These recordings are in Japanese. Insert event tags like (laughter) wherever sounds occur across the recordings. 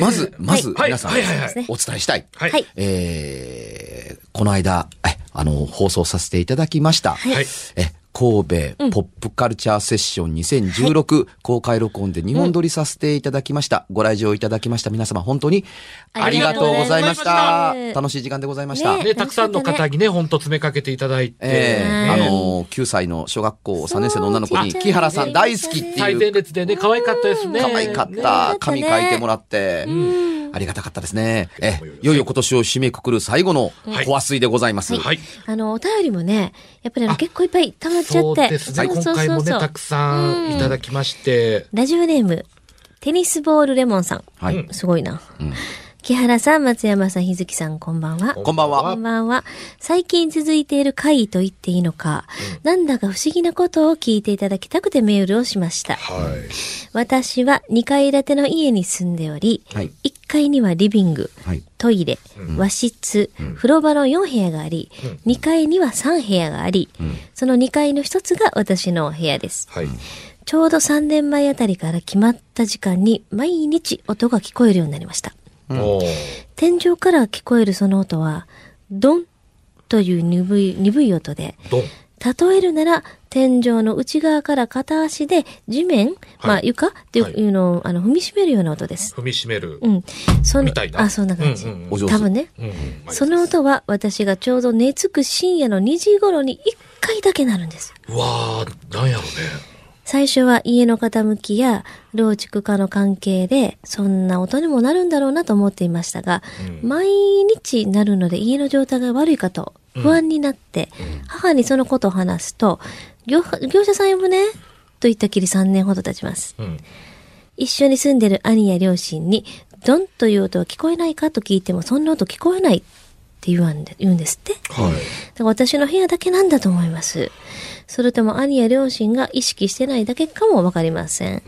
まず、まず、はい。皆さん、お伝えしたい。はい。はい。えーこの間、えあの、放送させていただきました。はい。え神戸ポップカルチャーセッション2016、公開録音で2本撮りさせていただきました。ご来場いただきました皆様本当にありがとうございました。ありがとうございます楽しい時間でございました。ねね、たくさんの方にね、ほんと詰めかけていただいて。ええあねの、9歳の小学校3年生の女の子に、木原さん大好きって最前いう、列でね、可愛かったですね。可愛かっねた。紙書いてもらって、ありがたかったですね。え、いよいよ今年を締めくくる最後のはいコア水でございます。はい。あの、お便りもね、やっぱりあのあ結構いっぱい溜まっちゃって。そうですね。今回もね、たくさんいただきまして。ラジオネーム、テニスボールレモンさん。はい。すごいな。木原さん、松山さん、日月さん、こんばんは。こんばんはこんばんは。最近続いている会議と言っていいのか、なんだか不思議なことを聞いていただきたくてメールをしました。はい。私は2階建ての家に住んでおり、はい1階にはリビング、はい。トイレ、和室、風呂場の4部屋があり、2階には3部屋があり、その2階の1つが私の部屋です。はい。ちょうど3年前あたりから決まった時間に毎日音が聞こえるようになりました。天井から聞こえるその音は、ドンという鈍い鈍い音で、ドン。例えるなら、天井の内側から片足で地面、まあ床っていう,、はいのをあの踏みしめるような音です。踏みしめる。うん。そのみたいなあ、そんな感じ。うんうん多分ね。うんうんその音は私がちょうど寝つく深夜の2時頃に1回だけなるんです。うわー、なんやろね。最初は家の傾きや老築化の関係でそんな音にもなるんだろうなと思っていましたが、毎日なるので家の状態が悪いかと不安になって、母にそのことを話すと、業業者さん呼ぶねと言ったきり3年ほど経ちます。うん。一緒に住んでる兄や両親に、ドンという音は聞こえないかと聞いても、そんな音聞こえないって言わんで言うんですって。はい。だから私の部屋だけなんだと思います。それとも兄や両親が意識してないだけかもわかりません。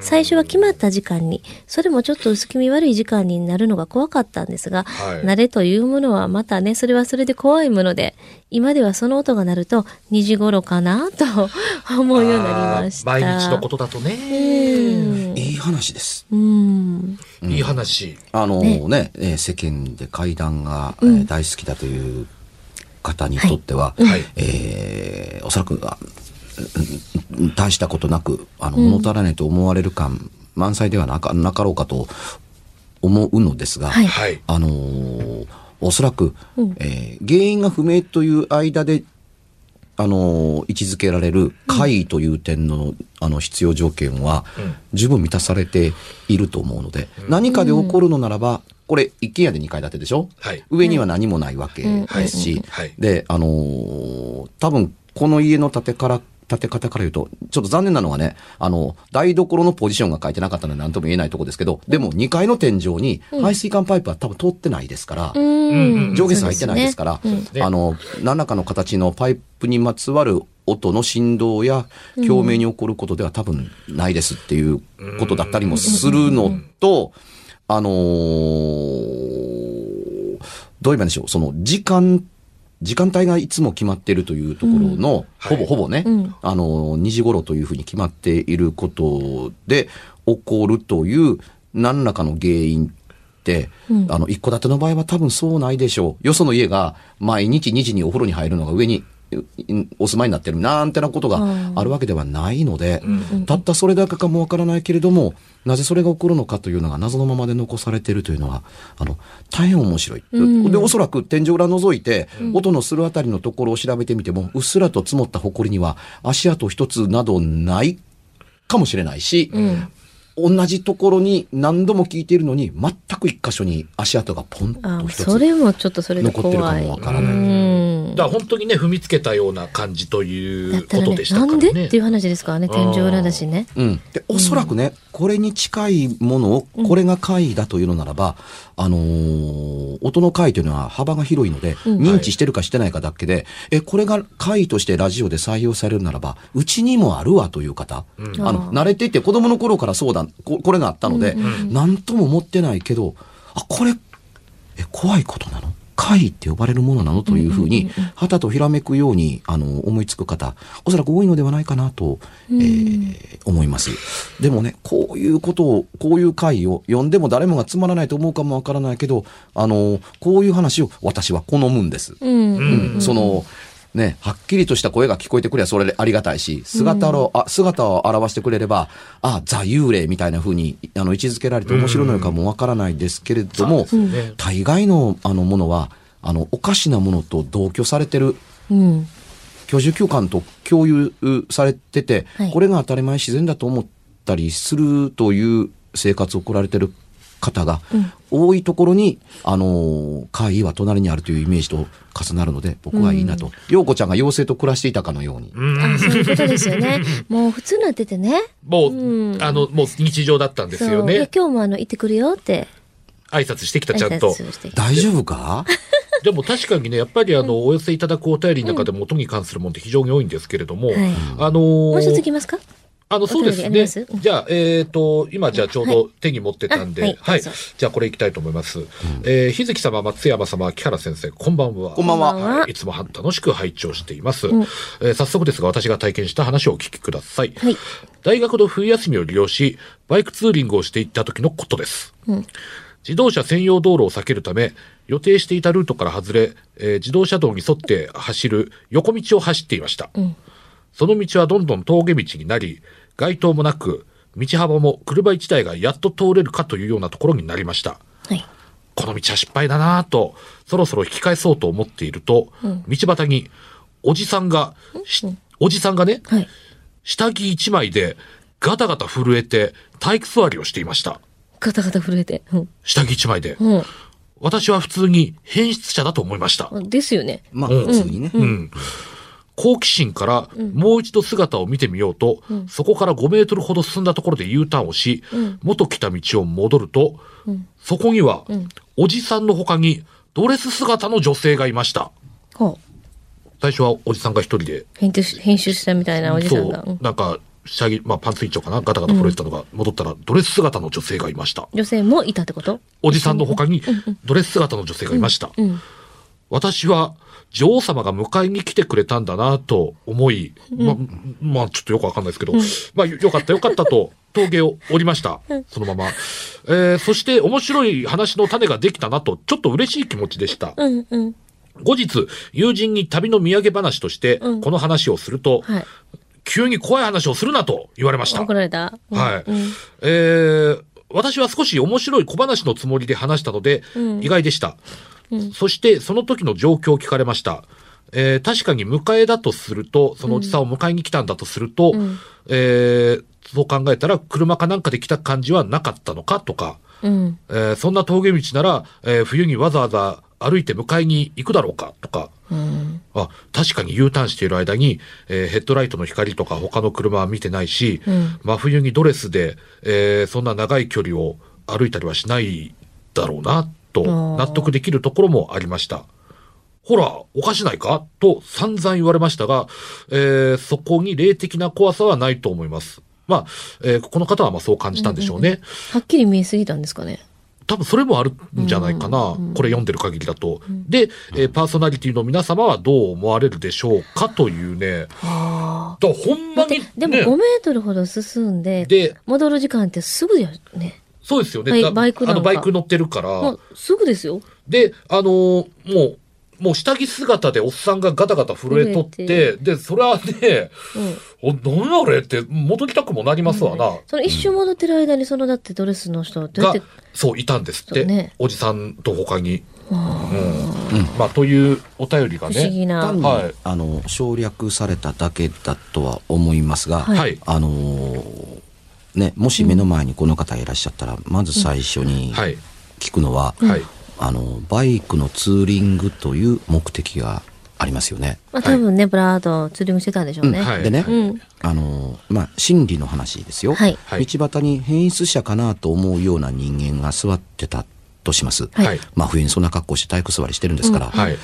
最初は決まった時間に、それもちょっと薄気味悪い時間になるのが怖かったんですが、はい慣れというものはまたね、それはそれで怖いもので、今ではその音が鳴ると2時頃かなと (laughs) 思うようになりました。毎日のことだとうね。ん。いい話です。うん。いい話。あのねね、えー世間で怪談が、えー大好きだという方にとっては、はい。えーおそらく大したことなくあの物足らないと思われる感満載ではなかなかろうかと思うのですが、はい。はい。あのーおそらく、うん。えー原因が不明という間で、あのー位置づけられる怪異という点の,、あの必要条件は、十分満たされていると思うので、何かで起こるのならば、これ一軒家で2階建てでしょ、はい。上には何もないわけですし、はい。で、あのー多分この家の建てから建て方から言うと、ちょっと残念なのがね、あの、台所のポジションが書いてなかったので何とも言えないところですけど、でも2階の天井に排水管パイプは多分通ってないですから、うん。上下線入ってないですから、ね。あの、何らかの形のパイプにまつわる音の振動や共鳴に起こることでは多分ないですっていうことだったりもするのと、あのーどう言えばいいんでしょう、その時間、時間帯がいつも決まっているというところの、ほぼほぼね、うん。あの、2時頃というふうに決まっていることで起こるという何らかの原因って、あの、一戸建ての場合は多分そうないでしょう。よその家が毎日2時にお風呂に入るのが上にうお住まいになってるなんてなことがあるわけではないので、たったそれだけかもわからないけれども、なぜそれが起こるのかというのが謎のままで残されているというのは、あの、大変面白い。で、おそらく天井裏覗いて、音のするあたりのところを調べてみても、うっすらと積もった埃には足跡一つなどないかもしれないし、同じところに何度も聞いているのに、全く一箇所に足跡がポンあと一つそれもちょっとそれで残ってるか怖い。もわからない。うん。だから本当にね、踏みつけたような感じとだいうことでし、たからなんね。でっていう話ですからね、天井裏だしね。うん。で、おそらくね、これに近いものを、これが怪異だというのならば、あのー音の怪異というのは幅が広いので、認知してるかしてないかだけで、え、これが怪異としてラジオで採用されるならば、うちにもあるわという方、あの、慣れていて子供の頃からそうだ、ここれがあったので、なんとも思ってないけど、あ、これ、え、怖いことなの？怪って呼ばれるものなのというふうに、はたとひらめくように、あの、思いつく方、おそらく多いのではないかなと、えー思います。でもね、こういうことを、こういう回を読んでも誰もがつまらないと思うかもわからないけど、あの、こういう話を私は好むんです。うん。うん、その、ね、はっきりとした声が聞こえてくればそれでありがたいし、姿を、あ姿を表してくれれば、あ、ザ・幽霊みたいな風に、あの、位置づけられて面白いのかもわからないですけれども、そうですね。大概の、あの、ものは、あの、おかしなものと同居されてる、うん。居住空間と共有されてて、はい。これが当たり前自然だと思ったりするという生活を送られてる方が多いところに、あの、怪異は隣にあるというイメージと重なるので、僕はいいなと。陽子ちゃんが妖精と暮らしていたかのように。うんあ、そういうことですよね。(laughs) もう普通になっててね。もう、うんあの、もう日常だったんですよね。今日もあの、行ってくるよって。挨拶してきた、ちゃん挨と。大丈夫か？(laughs) でも確かにね、やっぱりあの、お寄せいただくお便りの中でも音に関するものって非常に多いんですけれども、はいあのーもう一ついきますか？あの、そうですね。じゃあ、えっ、と、今じゃあちょうど手に持ってたんで、あは、はい。いどう。ぞじゃあこれいきたいと思います。えー日月様、松山様、木原先生、こんばんは。こんばんは。は。い。つも楽しく拝聴しています、ん。えー早速ですが、私が体験した話をお聞きください。はい。大学の冬休みを利用し、バイクツーリングをしていった時のことです。自動車専用道路を避けるため、予定していたルートから外れ、えー自動車道に沿って走る横道を走っていました。その道はどんどん峠道になり、街灯もなく、道幅も車1台がやっと通れるかというようなところになりました。はい。この道は失敗だなぁと、そろそろ引き返そうと思っていると、道端に、おじさんが、しおじさんがね、はい。下着一枚で、ガタガタ震えて、体育座りをしていました。ガタガタ震えて。うん。下着一枚で。う私は普通に変質者だと思いました。ん。ですよね。まあ、普通にね。うん。好奇心からもう一度姿を見てみようと、そこから5メートルほど進んだところで U ターンをし、元来た道を戻ると、そこには、おじさんの他にドレス姿の女性がいました。最初はおじさんが一人で、編集、編集したみたいなおじさんが。そう。う、なんか、下着、まあパンツ一丁かな？ガタガタ震えてたのが、戻ったらドレス姿の女性がいました。女性もいたってこと？おじさんの他にドレス姿の女性がいました。うん。私は女王様が迎えに来てくれたんだなと思い、ま、まあちょっとよくわかんないですけど、まあよよかったよかったと峠を降りました。そのまま。えーそして面白い話の種ができたなと、ちょっと嬉しい気持ちでした。うんうん。後日、友人に旅の土産話として、うんこの話をすると、はい。急に怖い話をするなと言われました怒。られたうんはい。うんえー私は少し面白い小話のつもりで話したので、うん意外でした。うん。そして、その時の状況を聞かれました。えー確かに迎えだとすると、そのおじさんを迎えに来たんだとすると、うん。えーそう考えたら、車かなんかで来た感じはなかったのか？とか、うん。えーそんな峠道なら、えー冬にわざわざ歩いて迎えに行くだろうか？とか、うん。あ、確かに U ターンしている間に、えーヘッドライトの光とか他の車は見てないし、うん。真冬にドレスで、えーそんな長い距離を歩いたりはしないだろうな、とー納得できるところもありました。ほら、おかしないか？と散々言われましたが、えーそこに霊的な怖さはないと思います。まあ、えーこの方はまあそう感じたんでしょうね。はっきり見えすぎたんですかね？多分それもあるんじゃないかな。これ読んでる限りだと。で、えーパーソナリティの皆様はどう思われるでしょうかというね。あだからほんあ。まに、ね。でも5メートルほど進んで、で、戻る時間ってすぐよね。そうですよね。バイだバイクなんかあの、バイク乗ってるから。すぐですよ。で、あのーもう、もう下着姿でおっさんがガタガタ震えとって、震で、それはね、うん。お、何あれって戻りたくもなりますわな。その一瞬戻ってる間にそのだってドレスの人どうやっがて、そう、いたんですって。ねおじさんと他に。うん。まあ、というお便りがね。不思議な。単に、はいあの省略されただけだとは思いますが、はいはい。あのーね、もし目の前にこの方いらっしゃったら、まず最初にはい。聞くのは、はい。あのバイクのツーリングという目的がありますよね。まあ多分ね、ブラードツーリングしてたんでしょうね。うんはいでね、うん。あのまあ心理の話ですよ、はいはい道端に変質者かなと思うような人間が座ってたとします、はいはい。まあ冬にそんな格好して体育座りしてるんですから、はい。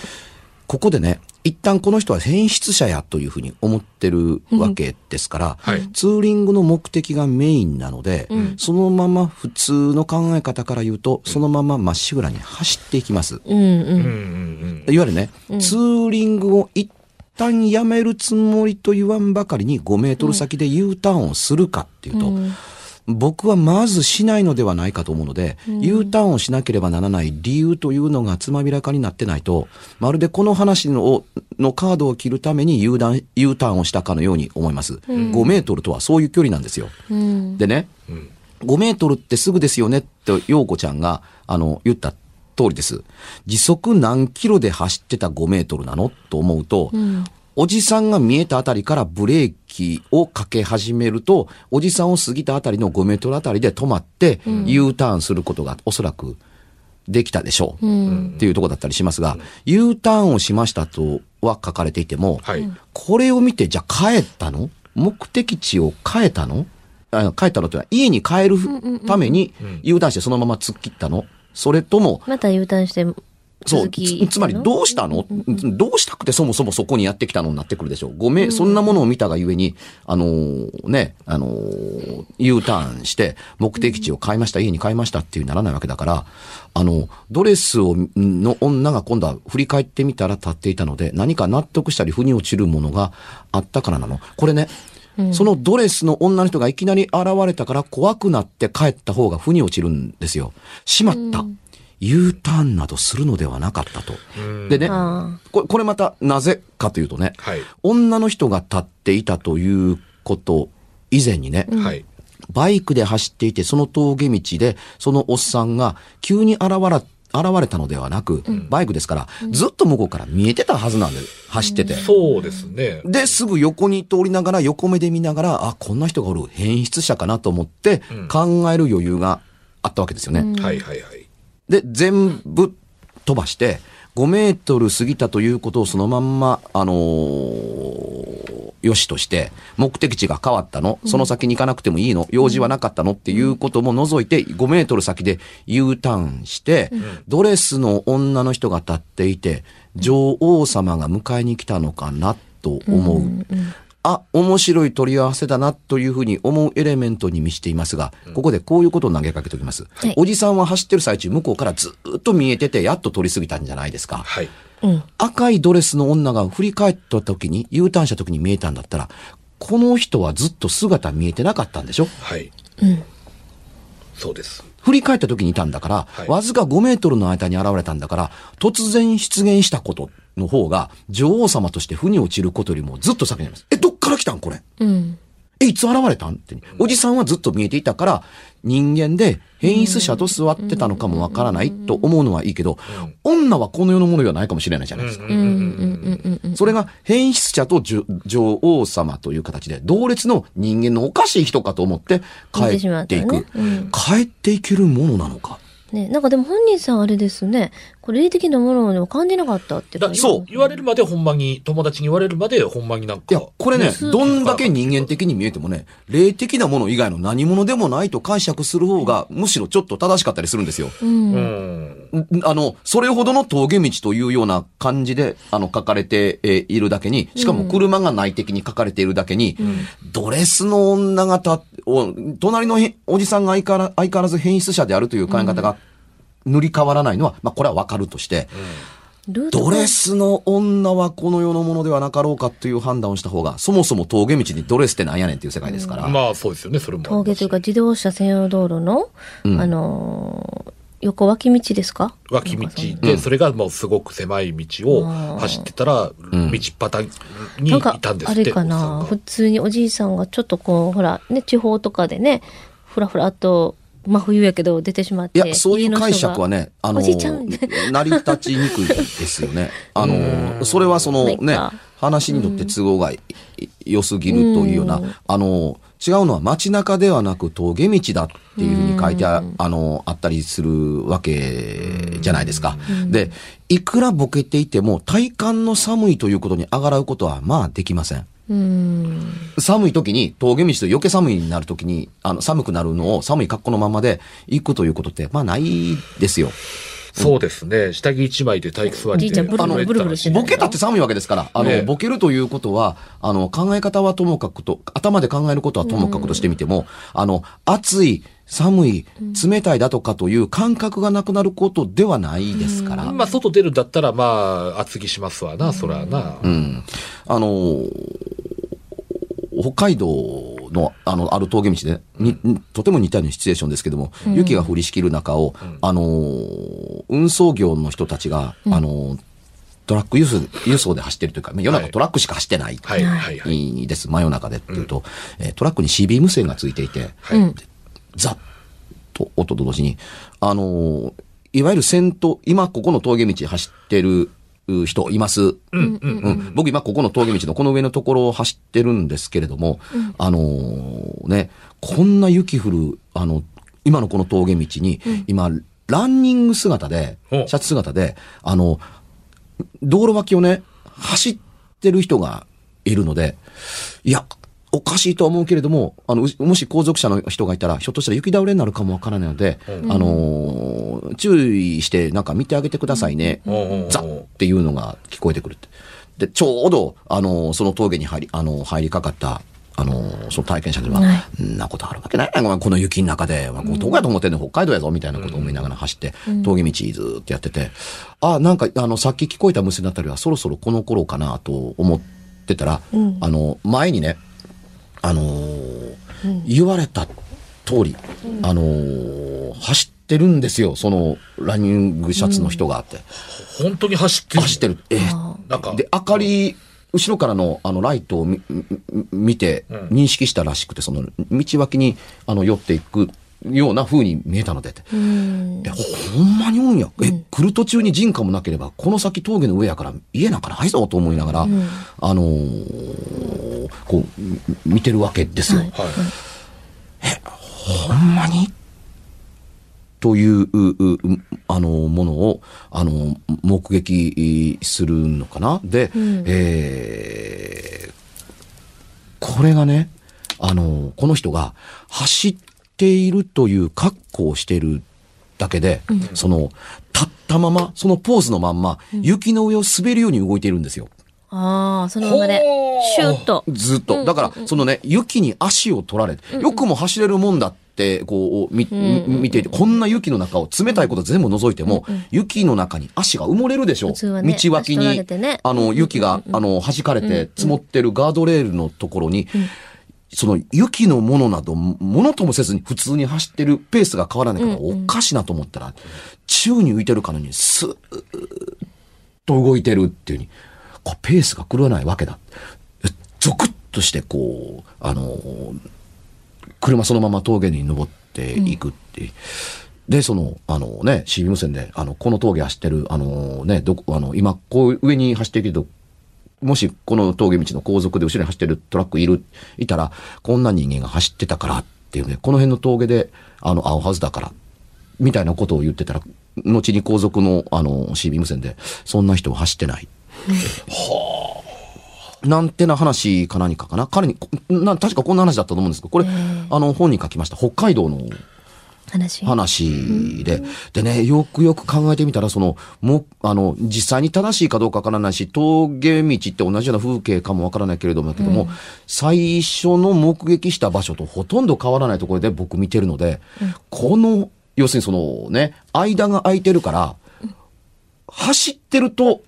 ここでね、一旦この人は変質者やというふうに思ってるわけですから、はい。ツーリングの目的がメインなので、そのまま普通の考え方から言うと、そのまままっしぐらに走っていきます。うんうん。うんうんいわゆるね、ツーリングを一旦やめるつもりと言わんばかりに5メートル先で U ターンをするかっていうと、僕はまずしないのではないかと思うので、U ターンをしなければならない理由というのがつまびらかになってないと、まるでこの話ののカードを切るために U ターン U ターンをしたかのように思います。5メートルとはそういう距離なんですよ。うん。でね、5メートルってすぐですよねって、陽子ちゃんが、あの、言った通りです。時速何キロで走ってた5メートルなの？と思うと、おじさんが見えたあたりからブレーキをかけ始めると、おじさんを過ぎたあたりの5メートルあたりで止まって、U ターンすることがおそらくできたでしょう。っていうところだったりしますが、U ターンをしましたとは書かれていても、はい。これを見て、じゃあ帰ったの？目的地を変えたの？あ帰ったのってのは家に帰るために U ターンしてそのまま突っ切ったの？それとも、また U ターンして、そう、つつまりどうしたの？どうしたくてそもそもそこにやってきたの？になってくるでしょう。ごめん、そんなものを見たがゆえに、あのーね、あのー U ターンして目的地を変えました、家に変えましたっていうならないわけだから、あの、ドレスを、の女が今度は振り返ってみたら立っていたので、何か納得したり腑に落ちるものがあったからなの。これね、そのドレスの女の人がいきなり現れたから怖くなって帰った方が腑に落ちるんですよ。しまった。U ターンなどするのではなかったと。でね、あこれこれまたなぜかというとね、はい。女の人が立っていたということ以前にね、はい。バイクで走っていて、その峠道で、そのおっさんが急に現れ、現れたのではなく、バイクですから、ずっと向こうから見えてたはずなんで、走ってて。そうですね。で、すぐ横に通りながら、横目で見ながら、あ、こんな人がおる、変質者かなと思って、考える余裕があったわけですよね。はいはいはい。で、全部飛ばして、5メートル過ぎたということをそのまんま、あのーよしとして、目的地が変わったの、その先に行かなくてもいいの、用事はなかったのっていうことも除いて、5メートル先で U ターンして、ドレスの女の人が立っていて、女王様が迎えに来たのかなと思う。あ、面白い取り合わせだなというふうに思うエレメントに満ちていますが、ここでこういうことを投げかけておきます。はいおじさんは走ってる最中、向こうからずっと見えてて、やっと通り過ぎたんじゃないですか。はい。うん。赤いドレスの女が振り返った時に、U ターンした時に見えたんだったら、この人はずっと姿見えてなかったんでしょ？はい。うん。そうです。振り返った時にいたんだから、はいわずか5メートルの間に現れたんだから、突然出現したことの方が、女王様として腑に落ちることよりもずっと先にあります。え、どっから来たんこれ。うん。え、いつ現れたん？って。おじさんはずっと見えていたから、人間で変質者と座ってたのかもわからないと思うのはいいけど、女はこの世のものではないかもしれないじゃないですか。それが変質者と女女王様という形で、同列の人間のおかしい人かと思って帰っていく。帰っていけるものなのか。ね、なんかでも本人さんあれですね。これ霊的なものを感じなかったってそう言われるまでほんまに、友達に言われるまでほんまになんか。いや、これね、ねどんだけ人間的に見えてもね、霊的なもの以外の何者でもないと解釈する方が、むしろちょっと正しかったりするんですよ。うん。うん。んあの、それほどの峠道というような感じで、あの、書かれてえーいるだけに、しかも車が内的に書かれているだけに、ドレスの女方を、隣のへおじさんが相変わら相変わらず変質者であるという考え方が塗り替わらないのは、まあ、これはわかるとして、ルートドレスの女はこの世のものではなかろうかという判断をした方が、そもそも峠道にドレスってなんやねんっていう世界ですから。まあそうですよね、それも。峠というか自動車専用道路の、うんあのー横脇道ですか？脇道。で、それがもうすごく狭い道を走ってたら、道端にいたんですって。あれかな？が。普通におじいさんがちょっとこう、ほら、ね、地方とかでね、ふらふらっと、真冬やけど出てしまって。いや、そういう解釈はね、あの、おじいちゃん。成り立ちにくいですよね。(laughs) あの、それはそのね話にとって都合が良すぎるというような、あの、違うのは街中ではなく峠道だっていうふうに書いてあ,、あの、あったりするわけじゃないですか。で、いくらボケていても体感の寒いということにあがらうことはまあできません。うん。寒い時に、峠道と余計寒いになる時に、あの、寒くなるのを寒い格好のままで行くということって、まあないですよ。そうですね。下着一枚で体育座りで。ブルボケたって寒いわけですから、あの、ねボケるということは、あの、考え方はともかくと、頭で考えることはともかくとしてみても、あの、暑い、寒い、冷たいだとかという感覚がなくなることではないですから、まあ、外出るんだったら、まあ、厚着しますわな、そらな。うん。あのー北海道の、あの、ある峠道で、に、とても似たようなシチュエーションですけども、雪が降りしきる中を、あのー運送業の人たちが、あのートラック輸送輸送で走ってるというか、夜中はい。トラックしか走ってない。です。真夜中でっていうと、えートラックに CB 無線がついていて、はい。ザッと音と同時に、あのーいわゆる先頭、今ここの峠道走ってるう人います。うん僕今ここの峠道のこの上のところを走ってるんですけれども、あのーね、こんな雪降る、あの、今のこの峠道に、今、ランニング姿で、シャツ姿で、あの、道路脇をね、走ってる人がいるので、いや、おかしいとは思うけれども、あの、うもし後続車の人がいたら、ひょっとしたら雪倒れになるかもわからないので、あのー注意してなんか見てあげてくださいね。うん。ザッっていうのが聞こえてくるって。で、ちょうど、あのーその峠に入り、あのー入りかかった、あのーその体験者では、はいんなことあるわけないやんこの雪の中で、まあここどこやと思ってんの、北海道やぞ、みたいなことを思いながら走って、峠道ずーっとやってて、あ、なんか、あの、さっき聞こえた無線だったりは、そろそろこの頃かなと思ってたら、あの、前にね、あのー言われた通り、あのー走ってるんですよ、そのランニングシャツの人があって。本当に走ってる？走ってる。えーなんか、で、明かり、後ろからのあのライトを見てん認識したらしくて、その道脇にあの寄っていくような風に見えたのでって。うんえ、ほんまにおんや。え、来る途中に人家もなければ、この先峠の上やから家なんかないぞと思いながら、あのーこう、み見てるわけですよ。はい。ほんまに？という、ううあの、ものを、あの、目撃するのかな？で、えーこれがね、あの、この人が走っているという格好をしているだけで、その、立ったまま、そのポーズのまんま、雪の上を滑るように動いているんですよ。ああ、そのままでシュッと。ずっと。だから、そのね、雪に足を取られて、よくも走れるもんだって、こう、み、見ていて、こんな雪の中を冷たいこと全部除いても、雪の中に足が埋もれるでしょ。ね道脇にあの、雪が、あの、弾かれて積もってるガードレールのところに、その雪のものなど、ものともせずに普通に走ってるペースが変わらないから、おかしなと思ったら、宙に浮いてるかのように、スーッと動いてるっていうふうに、こうペースが狂わないわけだ。えゾクッとして、こう、あのー車そのまま峠に登っていくっていう。で、その、あのね、CB 無線で、あの、この峠走ってる、あのね、どこ、あの、今、こう上に走ってるけど、もしこの峠道の後続で後ろに走ってるトラックいる、いたら、こんな人間が走ってたからっていうね、この辺の峠で、あの、会うはずだから、みたいなことを言ってたら、後に後続の、あの、CB 無線で、そんな人は走ってない。なんてな話か何かかな？彼に、こな確かこんな話だったと思うんですけど、これ、あの、本に書きました。北海道の話？話で、でね、よくよく考えてみたら、その、も、あの、実際に正しいかどうかわからないし、峠道って同じような風景かもわからないけれども、けども、最初の目撃した場所とほとんど変わらないところで僕見てるので、この、要するにそのね、間が空いてるから、走ってると、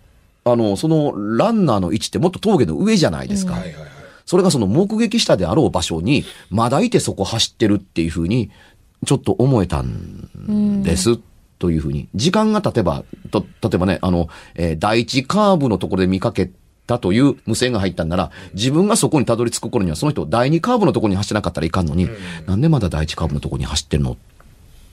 あの、そのランナーの位置ってもっと峠の上じゃないですか。それがその目撃したであろう場所に、まだいてそこ走ってるっていうふうに、ちょっと思えたんです。というふうに。時間が経てば、と、例えばね、あの、えー第一カーブのところで見かけたという無線が入ったんなら、自分がそこにたどり着く頃にはその人第二カーブのところに走ってなかったらいかんのに、なんでまだ第一カーブのところに走ってるの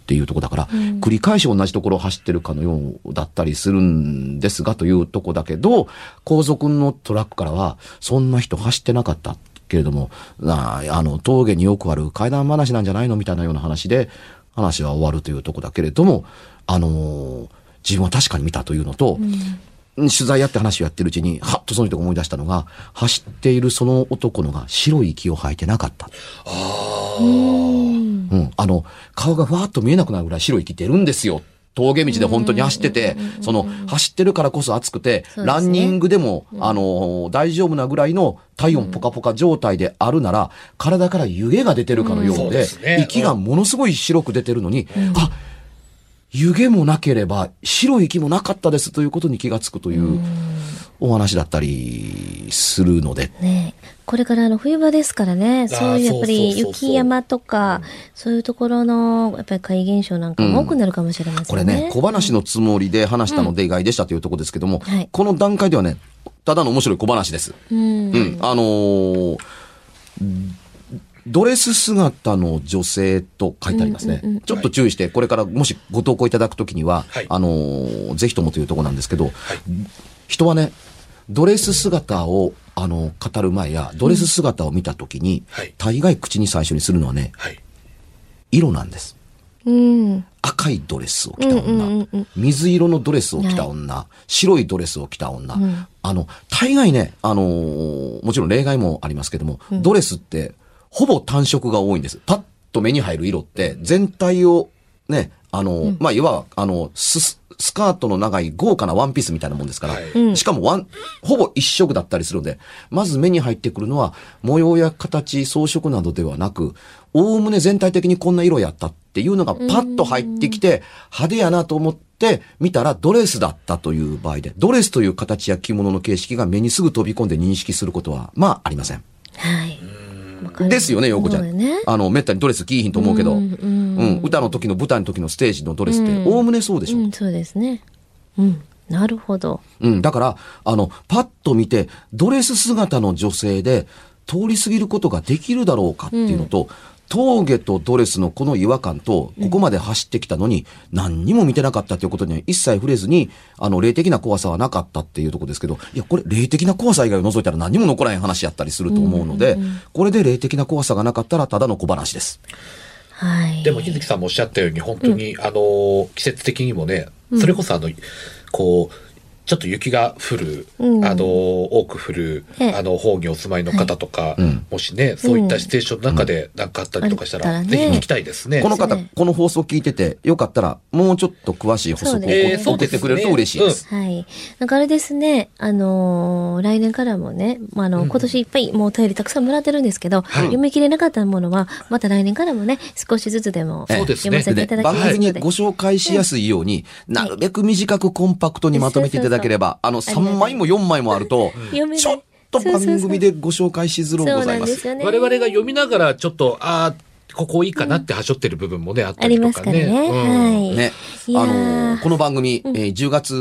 っていうところだから、繰り返し同じところを走ってるかのようだったりするんですがというとこだけど、後続のトラックからは、そんな人走ってなかったけれども、なああの、峠によくある階段話なんじゃないのみたいなような話で、話は終わるというとこだけれども、あのー自分は確かに見たというのと、取材やって話をやってるうちに、はっとその人が思い出したのが、走っているその男のが白い息を吐いてなかった。うん。あの、顔がふわっと見えなくなるぐらい白い息出るんですよ。っ峠道で本当に走ってて、その、走ってるからこそ暑くて、ね。ランニングでも、あの、大丈夫なぐらいの体温ポカポカ状態であるなら、体から湯気が出てるかのよそううでですね、息がものすごい白く出てるのに、あ、湯気もなければ白い息もなかったですということに気がつくというお話だったりするので、ねこれからあの冬場ですからね、そういうやっぱり雪山とか、そういうところの、やっぱり怪現象なんかも多くなるかもしれませんね。これね、小話のつもりで話したので意外でしたというところですけども、はいこの段階ではね、ただの面白い小話です。うん。うん。あのードレス姿の女性と書いてありますね。うんうんうんちょっと注意して、これからもしご投稿いただくときには、はい。あのーぜひともというところなんですけど、人はね、ドレス姿を、あの、語る前や、ドレス姿を見たときに、はい。大概口に最初にするのはね、はい。色なんです。うん。赤いドレスを着た女、うんうんうんうん。水色のドレスを着た女、白いドレスを着た女、ん。あの、大概ね、あのーもちろん例外もありますけども、ドレスってほぼ単色が多いんです。パッと目に入る色って全体をね、あのーまあ、いわば、あの、ス、スカートの長い豪華なワンピースみたいなもんですから、はいうんしかもワン、ほぼ一色だったりするので、まず目に入ってくるのは、模様や形、装飾などではなく、おおむね全体的にこんな色やったっていうのがパッと入ってきて、派手やなと思って見たらドレスだったという場合で、ドレスという形や着物の形式が目にすぐ飛び込んで認識することは、まあありません。はい。ですよね、陽子ちゃ。んね。あの、めったにドレス着いひんと思うけど、ううんん、歌の時の舞台の時のステージのドレスって、おおむねそうでしょ。うん、そうですね。うん。なるほど。うん、だから、あの、パッと見て、ドレス姿の女性で通り過ぎることができるだろうかっていうのと、峠とドレスのこの違和感と、ここまで走ってきたのに、何にも見てなかったということには一切触れずに、あの、霊的な怖さはなかったっていうところですけど、いや、これ霊的な怖さ以外を除いたら何にも残らへん話やったりすると思うので、これで霊的な怖さがなかったらただの小話です。はい。でも、日月さんもおっしゃったように、本当に、あの、季節的にもね、それこそあの、こう、ちょっと雪が降る、うん。あの、多く降る、ええ。あの、方にお住まいの方とか、うん。もしね、そういったシチュエーションの中で何かあったりとかしたら、あったらね。ぜひ聞きたいですね。この方、この放送聞いてて、よかったら、もうちょっと詳しい補足を送ってくれると嬉しいです。はい。なんかあれですね、あのー来年からもね、まあ、あの、今年いっぱいもうお便りたくさんもらってるんですけど、読み切れなかったものは、また来年からもね、少しずつでもそうですね。読ませていただき番ますので。組にご紹介しやすいように、なるべく短くコンパクトにまとめていただければ、あの、3そうそうそう枚も4枚もあると、ちょっと番組でご紹介しづらうございます。すよね。我々が読みながら、ちょっと、ああ、ここいいかなってはしょってる部分もね、あったありりとかね。ますからね。うんはい。ね。あーの、この番組、えー10月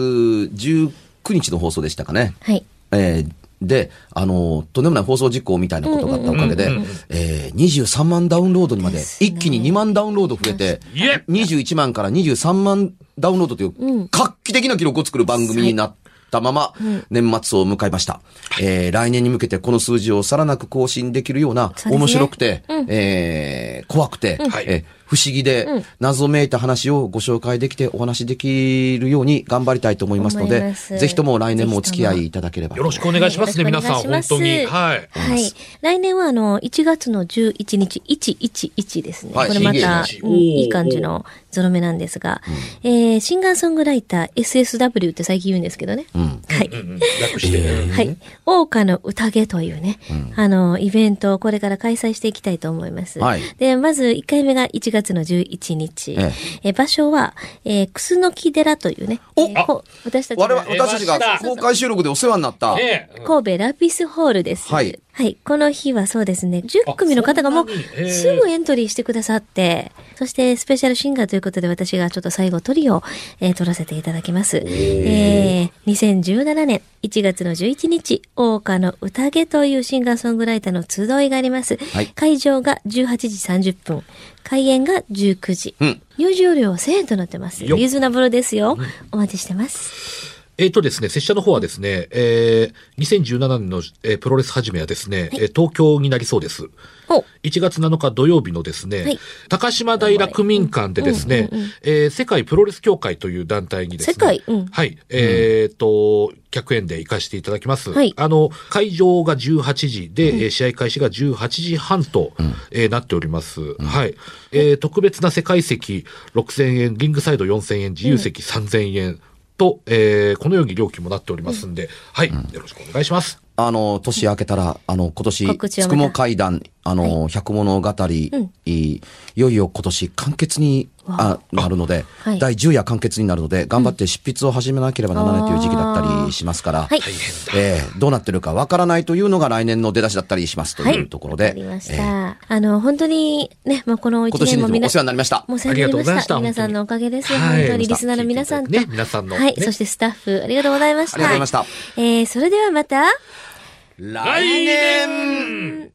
19日の放送でしたかね。はい。えーで、あの、とんでもない放送事故みたいなことがあったおかげでえー23万ダウンロードにまで一気に2万ダウンロード増えて、いえ21万から23万ダウンロードといううん。画期的な記録を作る番組になったまま、年末を迎えました。えー来年に向けてこの数字をさらなく更新できるような、面白くて、うん。えー怖くて、はいえー不思議で、謎めいた話をご紹介できてお話しできるように頑張りたいと思いますのでぜひとも来年もお付き合いいただければ。よろしくお願いしますね、はい皆さん、本当に。はい。はい。来年はあの、1月の11日、111ですね。はいこれまた、いい感じのゾロ目なんですが、えーシンガーソングライター SSW って最近言うんですけどね。うん。はい。うんうん略して。はい。桜花の宴というね、あの、イベントをこれから開催していきたいと思います。はいで、まず1回目が1月の11日。ええ場所は、えー、楠木寺というね、おえーこ私たちが我々、私たちが公開収録でお世話になった、ねえ神戸ラピスホールです。はい。はい。この日はそうですね、10組の方がもうすぐエントリーしてくださって、そしてスペシャルシンガーということで私がちょっと最後トリを、えー取らせていただきます。えー、2017年1月の11日、大花の宴というシンガーソングライターの集いがあります。はい会場が18時30分、開演が19時。うん入場料は1000円となってます。リーズナブルですよ。お待ちしてます。えっ、とですね、拙者の方はですね、えー、2017年の、えープロレス始めはですね、えー東京になりそうです。ほう。1月7日土曜日のですね、はい。高島平区民館でですね、世界プロレス協会という団体にですね、世界？うん。はい、えっ、と、100円で行かせていただきます。はい。あの、会場が18時で、えー試合開始が18時半と、えーなっております。はい。えー特別な世界席6000円、リングサイド4000円、自由席3000円と、えーこのように料金もなっておりますんで、はい、よろしくお願いします。あの、年明けたら、あの、今年、つくも会談、あの、百物語、うんいよいよ今年完結にあなるので、はい第10夜完結になるので、頑張って執筆を始めなければならないという時期だったりしますから、はい。えーどうなってるかわからないというのが来年の出だしだったりしますというところで、わかりました。えーあの、本当にね、もうこの一今年も皆世話になりました。もうお世話になりました。ありがとうございました皆さんのおかげですよ。はい本当にリスナーの皆さんと。皆さんのはい。ねそしてスタッフ、ありがとうございました。ありがとうございました。えー、それではまた、来年